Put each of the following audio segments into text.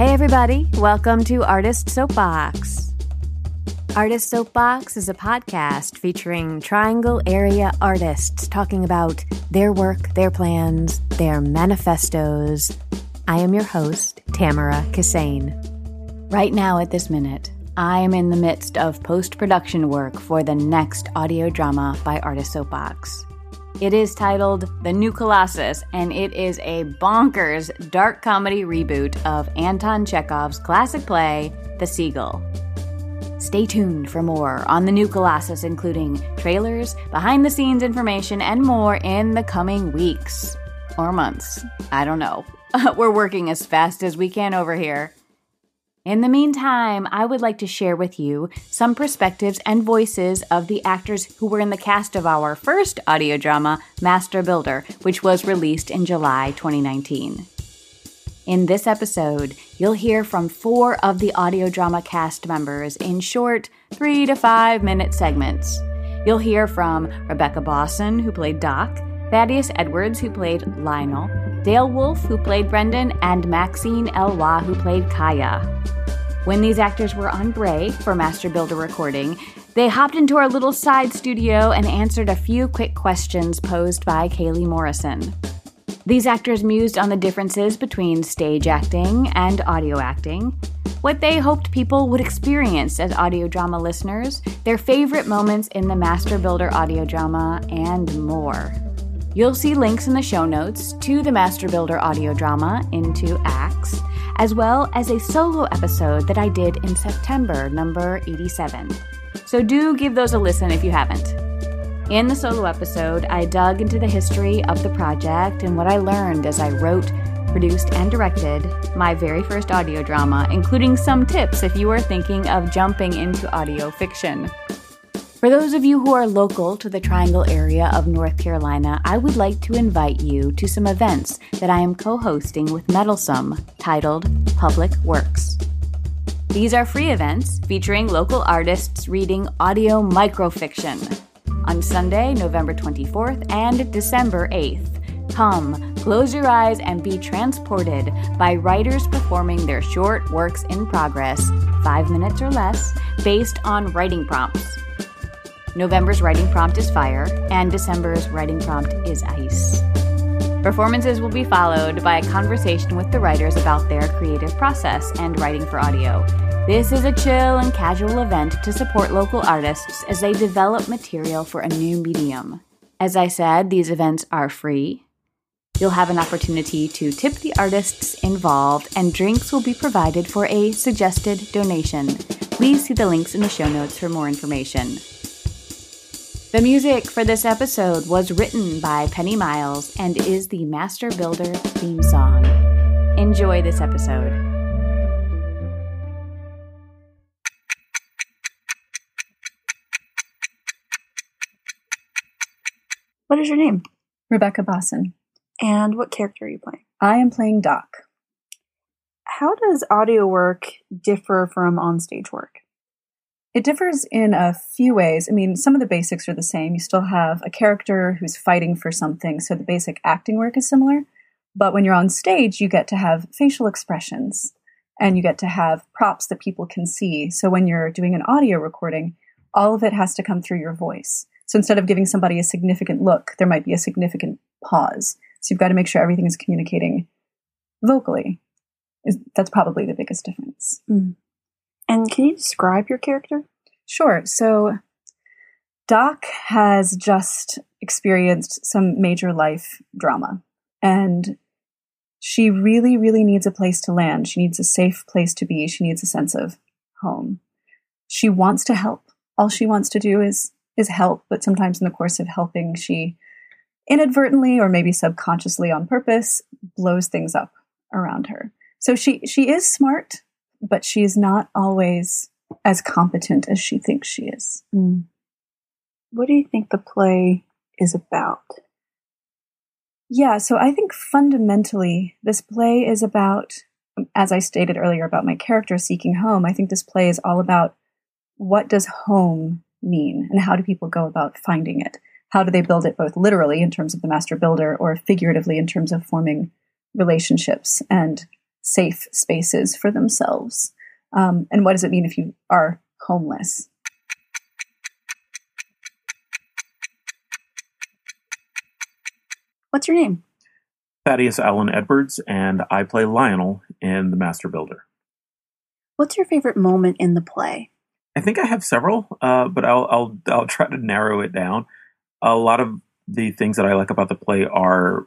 Hey, everybody, welcome to Artist Soapbox. Artist Soapbox is a podcast featuring Triangle area artists talking about their work, their plans, their manifestos. I am your host, Tamara Kissane. Right now, at this minute, I am in the midst of post production work for the next audio drama by Artist Soapbox. It is titled The New Colossus, and it is a bonkers dark comedy reboot of Anton Chekhov's classic play, The Seagull. Stay tuned for more on The New Colossus, including trailers, behind the scenes information, and more in the coming weeks or months. I don't know. We're working as fast as we can over here. In the meantime, I would like to share with you some perspectives and voices of the actors who were in the cast of our first audio drama, Master Builder, which was released in July 2019. In this episode, you'll hear from four of the audio drama cast members in short, three to five minute segments. You'll hear from Rebecca Bosson, who played Doc, Thaddeus Edwards, who played Lionel, Dale Wolf, who played Brendan, and Maxine Elwa, who played Kaya. When these actors were on break for Master Builder recording, they hopped into our little side studio and answered a few quick questions posed by Kaylee Morrison. These actors mused on the differences between stage acting and audio acting, what they hoped people would experience as audio drama listeners, their favorite moments in the Master Builder audio drama, and more. You'll see links in the show notes to the Master Builder audio drama into acts, as well as a solo episode that I did in September, number 87. So do give those a listen if you haven't. In the solo episode, I dug into the history of the project and what I learned as I wrote, produced, and directed my very first audio drama, including some tips if you are thinking of jumping into audio fiction. For those of you who are local to the Triangle area of North Carolina, I would like to invite you to some events that I am co hosting with Meddlesome titled Public Works. These are free events featuring local artists reading audio microfiction on Sunday, November 24th and December 8th. Come, close your eyes, and be transported by writers performing their short works in progress, five minutes or less, based on writing prompts. November's writing prompt is fire, and December's writing prompt is ice. Performances will be followed by a conversation with the writers about their creative process and writing for audio. This is a chill and casual event to support local artists as they develop material for a new medium. As I said, these events are free. You'll have an opportunity to tip the artists involved, and drinks will be provided for a suggested donation. Please see the links in the show notes for more information. The music for this episode was written by Penny Miles and is the Master Builder theme song. Enjoy this episode. What is your name? Rebecca Bosson. And what character are you playing? I am playing Doc. How does audio work differ from onstage work? It differs in a few ways. I mean, some of the basics are the same. You still have a character who's fighting for something, so the basic acting work is similar. But when you're on stage, you get to have facial expressions and you get to have props that people can see. So when you're doing an audio recording, all of it has to come through your voice. So instead of giving somebody a significant look, there might be a significant pause. So you've got to make sure everything is communicating vocally. That's probably the biggest difference. Mm. And can you describe your character? Sure. So Doc has just experienced some major life drama and she really, really needs a place to land. She needs a safe place to be. She needs a sense of home. She wants to help. All she wants to do is is help, but sometimes in the course of helping, she inadvertently or maybe subconsciously on purpose blows things up around her. So she she is smart, but she's not always as competent as she thinks she is. Mm. What do you think the play is about? Yeah, so I think fundamentally this play is about, as I stated earlier about my character seeking home, I think this play is all about what does home mean and how do people go about finding it? How do they build it both literally in terms of the master builder or figuratively in terms of forming relationships and safe spaces for themselves. Um, and what does it mean if you are homeless? What's your name? Thaddeus Allen Edwards, and I play Lionel in The Master Builder. What's your favorite moment in the play? I think I have several, uh, but I'll, I'll I'll try to narrow it down. A lot of the things that I like about the play are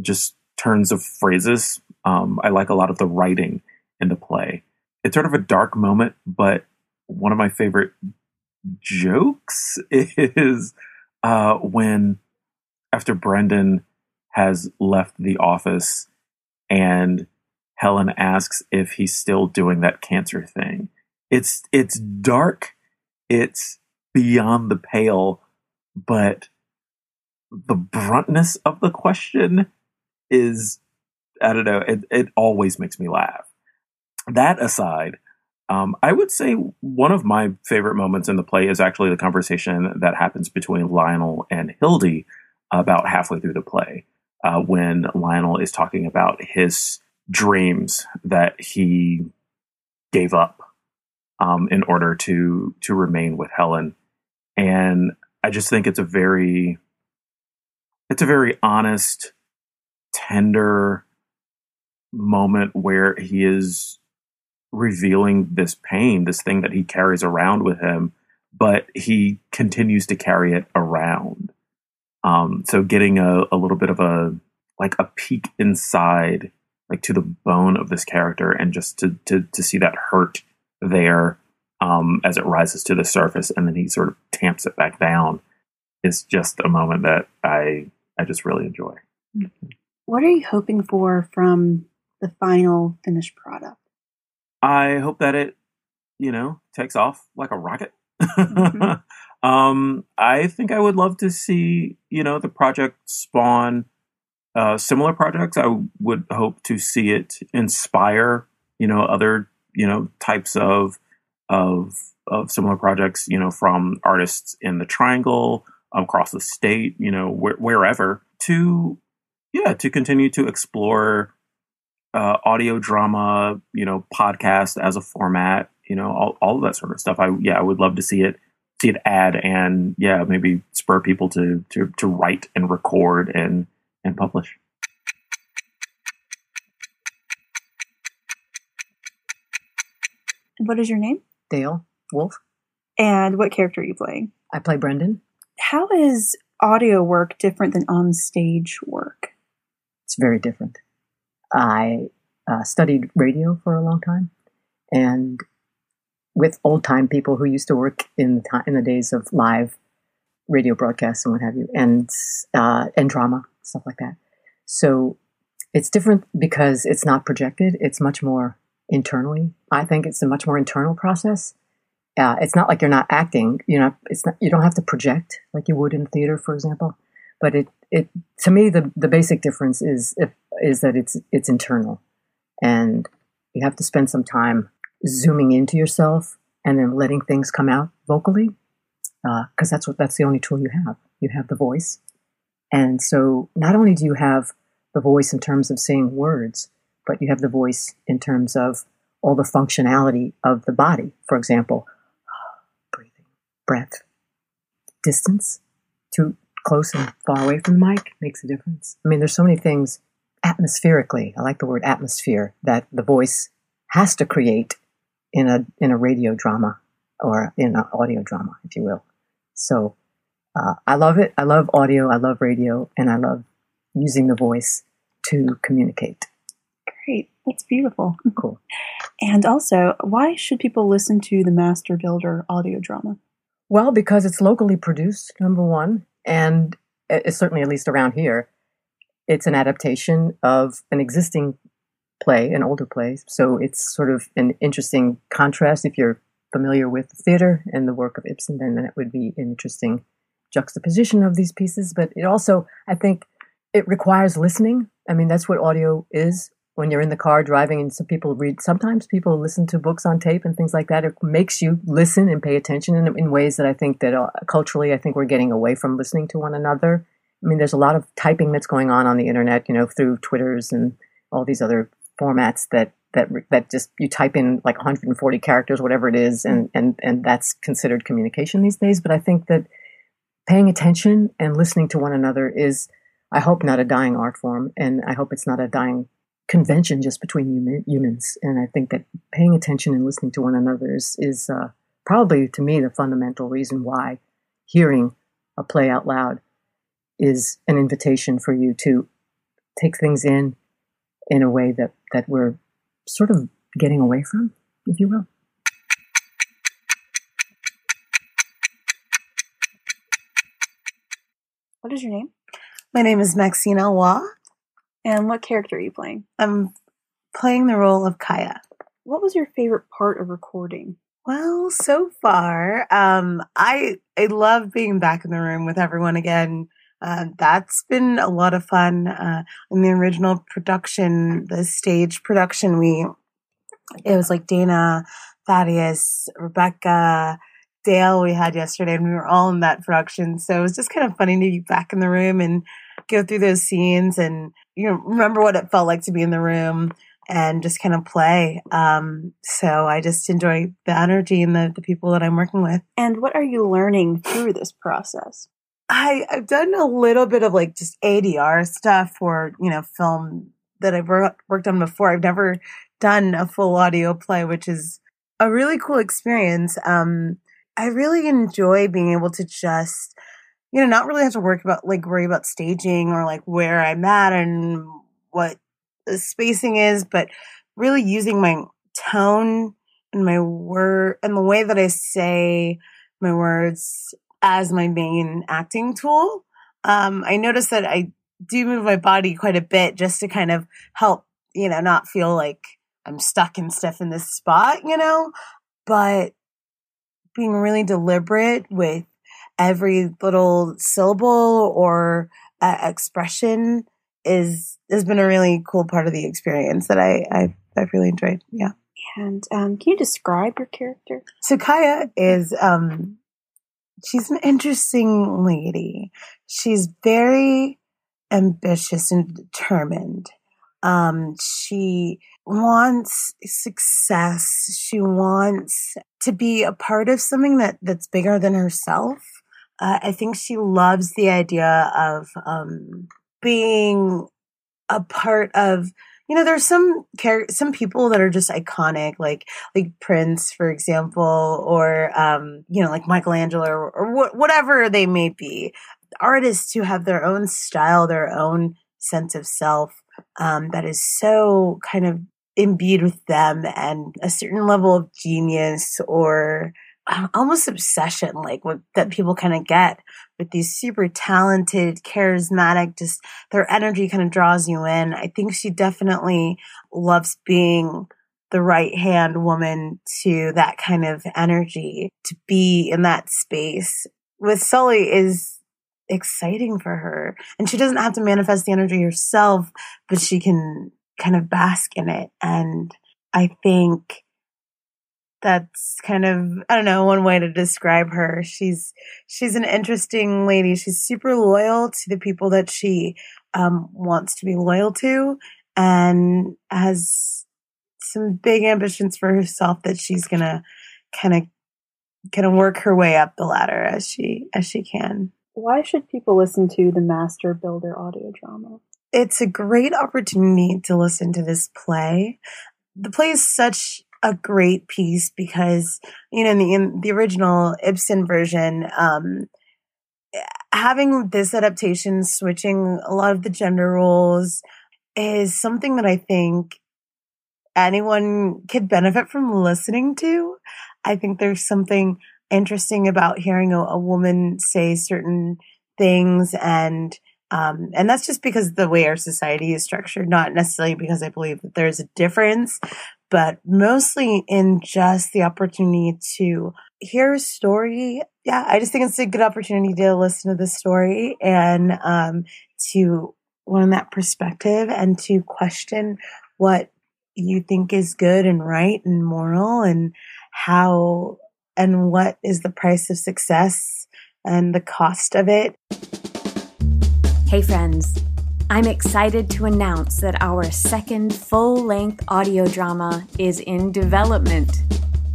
just turns of phrases. Um, I like a lot of the writing in the play. It's sort of a dark moment, but one of my favorite jokes is uh, when after Brendan has left the office and Helen asks if he's still doing that cancer thing. It's it's dark, it's beyond the pale, but the bruntness of the question is I don't know, it, it always makes me laugh. That aside, um, I would say one of my favorite moments in the play is actually the conversation that happens between Lionel and Hildy about halfway through the play, uh, when Lionel is talking about his dreams that he gave up um, in order to to remain with Helen, and I just think it's a very it's a very honest, tender moment where he is revealing this pain, this thing that he carries around with him, but he continues to carry it around. Um, so getting a, a little bit of a like a peek inside, like to the bone of this character, and just to to to see that hurt there um, as it rises to the surface, and then he sort of tamps it back down, is just a moment that I I just really enjoy. What are you hoping for from the final finished product? I hope that it, you know, takes off like a rocket. Mm-hmm. um, I think I would love to see, you know, the project spawn uh, similar projects. I would hope to see it inspire, you know, other, you know, types of of of similar projects, you know, from artists in the Triangle across the state, you know, wh- wherever to yeah to continue to explore uh, audio drama, you know, podcast as a format, you know, all, all of that sort of stuff. I yeah, I would love to see it see it add and yeah, maybe spur people to to to write and record and and publish. What is your name? Dale Wolf. And what character are you playing? I play Brendan. How is audio work different than on stage work? It's very different. I uh, studied radio for a long time, and with old time people who used to work in the in the days of live radio broadcasts and what have you, and uh, and drama stuff like that. So it's different because it's not projected. It's much more internally. I think it's a much more internal process. Uh, it's not like you're not acting. You know, it's not. You don't have to project like you would in theater, for example. But it it to me the the basic difference is if, is that it's it's internal, and you have to spend some time zooming into yourself and then letting things come out vocally, because uh, that's what that's the only tool you have. You have the voice, and so not only do you have the voice in terms of saying words, but you have the voice in terms of all the functionality of the body. For example, breathing, breath, distance, too close and far away from the mic makes a difference. I mean, there's so many things atmospherically. I like the word atmosphere that the voice has to create in a in a radio drama or in an audio drama, if you will. So uh, I love it. I love audio. I love radio, and I love using the voice to communicate. Great. That's beautiful. Cool. And also, why should people listen to the Master Builder audio drama? Well, because it's locally produced, number one, and it's certainly, at least around here, it's an adaptation of an existing play, an older play. So it's sort of an interesting contrast. If you're familiar with theater and the work of Ibsen, then that would be an interesting juxtaposition of these pieces. But it also, I think, it requires listening. I mean, that's what audio is when you're in the car driving and some people read sometimes people listen to books on tape and things like that it makes you listen and pay attention in, in ways that i think that uh, culturally i think we're getting away from listening to one another i mean there's a lot of typing that's going on on the internet you know through twitters and all these other formats that that that just you type in like 140 characters, whatever it is, and and and that's considered communication these days. But I think that paying attention and listening to one another is, I hope, not a dying art form, and I hope it's not a dying convention just between human, humans. And I think that paying attention and listening to one another is, is uh, probably, to me, the fundamental reason why hearing a play out loud is an invitation for you to take things in in a way that, that we're sort of getting away from, if you will. What is your name? My name is Maxine Alwa. And what character are you playing? I'm playing the role of Kaya. What was your favorite part of recording? Well, so far, um, I I love being back in the room with everyone again. Uh, that's been a lot of fun. Uh, in the original production, the stage production, we it was like Dana, Thaddeus, Rebecca, Dale we had yesterday, and we were all in that production. So it was just kind of funny to be back in the room and go through those scenes and you know remember what it felt like to be in the room and just kind of play. Um, so I just enjoy the energy and the, the people that I'm working with. And what are you learning through this process? I, I've done a little bit of like just ADR stuff for, you know, film that I've worked on before. I've never done a full audio play, which is a really cool experience. Um, I really enjoy being able to just, you know, not really have to work about like worry about staging or like where I'm at and what the spacing is, but really using my tone and my word and the way that I say my words as my main acting tool. Um, I notice that I do move my body quite a bit just to kind of help, you know, not feel like I'm stuck and stuff in this spot, you know, but being really deliberate with every little syllable or uh, expression is has been a really cool part of the experience that I I I've really enjoyed. Yeah. And um, can you describe your character? So Kaya is um, she's an interesting lady. She's very ambitious and determined. Um, she wants success. She wants to be a part of something that that's bigger than herself. Uh, I think she loves the idea of um, being a part of. You know, there's some char- some people that are just iconic, like like Prince, for example, or um, you know, like Michelangelo, or, or wh- whatever they may be. Artists who have their own style, their own sense of self, um, that is so kind of imbued with them and a certain level of genius or Um, almost obsession like what that people kind of get with these super talented charismatic just their energy kind of draws you in i think she definitely loves being the right hand woman to that kind of energy to be in that space with sully is exciting for her and she doesn't have to manifest the energy herself but she can kind of bask in it. And I think that's kind of I don't know one way to describe her. She's she's an interesting lady. She's super loyal to the people that she um, wants to be loyal to, and has some big ambitions for herself that she's gonna kind of kind of work her way up the ladder as she as she can. Why should people listen to the Master Builder audio drama? it's a great opportunity to listen to this play. The play is such a great piece because you know in the in the original Ibsen version, um, having this adaptation switching a lot of the gender roles is something that I think anyone could benefit from listening to. I think there's something interesting about hearing a, a woman say certain things and um, and that's just because the way our society is structured, not necessarily because I believe that there's a difference, but mostly in just the opportunity to hear a story. Yeah, I just think it's a good opportunity to listen to the story and um, to learn that perspective and to question what you think is good and right and moral and how and what is the price of success and the cost of it. Hey, friends. I'm excited to announce that our second full length audio drama is in development.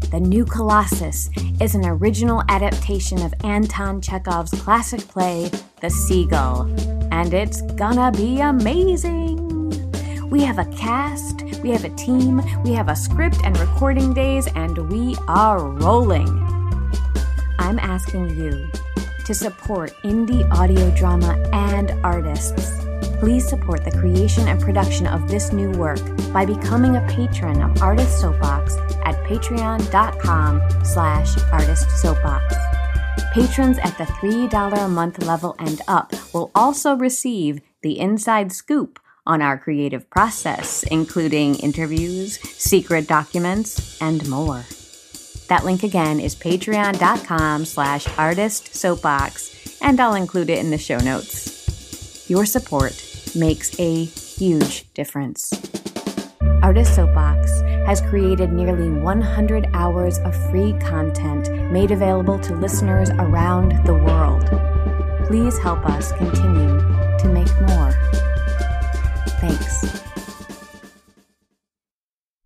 The New Colossus is an original adaptation of Anton Chekhov's classic play, The Seagull, and it's gonna be amazing. We have a cast, we have a team, we have a script and recording days, and we are rolling. I'm asking you to support indie audio drama and artists. Please support the creation and production of this new work by becoming a patron of Artist Soapbox at patreon.com slash artistsoapbox. Patrons at the $3 a month level and up will also receive the inside scoop on our creative process, including interviews, secret documents, and more. That link again is patreon.com slash artistsoapbox, and I'll include it in the show notes. Your support makes a huge difference. Artist Soapbox has created nearly 100 hours of free content made available to listeners around the world. Please help us continue to make more. Thanks.